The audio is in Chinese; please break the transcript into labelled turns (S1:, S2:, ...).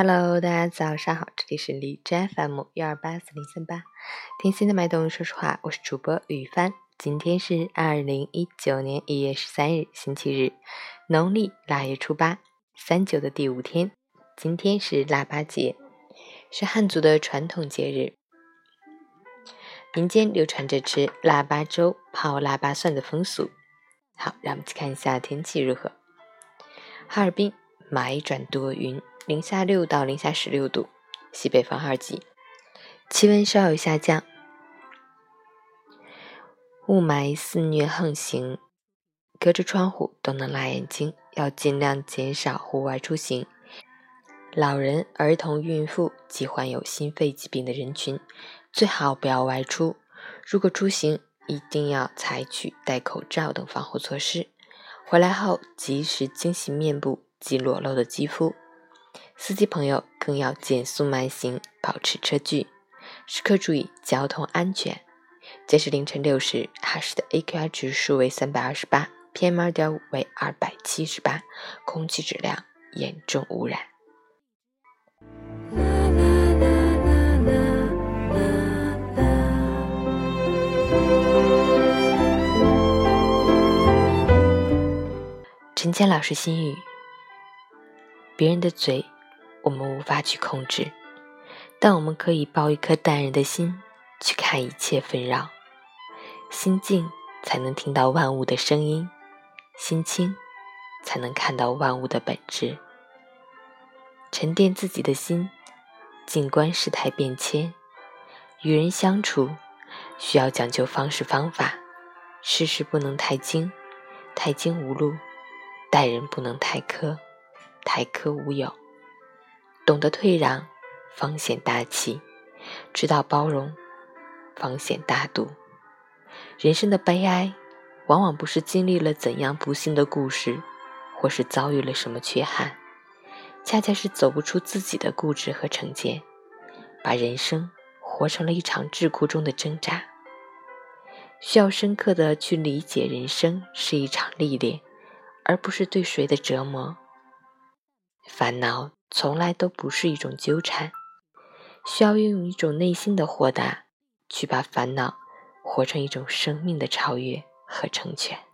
S1: Hello，大家早上好，这里是荔枝 FM 幺二八四零三八，听心的脉动，说实话，我是主播雨帆。今天是二零一九年一月十三日，星期日，农历腊月初八，三九的第五天。今天是腊八节，是汉族的传统节日。民间流传着吃腊八粥、泡腊八蒜的风俗。好，让我们去看一下天气如何。哈尔滨霾转多云。零下六到零下十六度，西北风二级，气温稍有下降。雾霾肆虐横行，隔着窗户都能辣眼睛，要尽量减少户外出行。老人、儿童、孕妇及患有心肺疾病的人群，最好不要外出。如果出行，一定要采取戴口罩等防护措施。回来后及时清洗面部及裸露的肌肤。司机朋友更要减速慢行，保持车距，时刻注意交通安全。截至凌晨六时，哈市的 AQI 指数为三百二十八，PM 二点五为二百七十八，空气质量严重污染。陈谦老师心语：别人的嘴。我们无法去控制，但我们可以抱一颗淡然的心去看一切纷扰。心静才能听到万物的声音，心清才能看到万物的本质。沉淀自己的心，静观事态变迁。与人相处需要讲究方式方法，事事不能太精，太精无路；待人不能太苛，太苛无有。懂得退让，方显大气；知道包容，方显大度。人生的悲哀，往往不是经历了怎样不幸的故事，或是遭遇了什么缺憾，恰恰是走不出自己的固执和成见，把人生活成了一场桎梏中的挣扎。需要深刻的去理解，人生是一场历练，而不是对谁的折磨。烦恼。从来都不是一种纠缠，需要用一种内心的豁达，去把烦恼活成一种生命的超越和成全。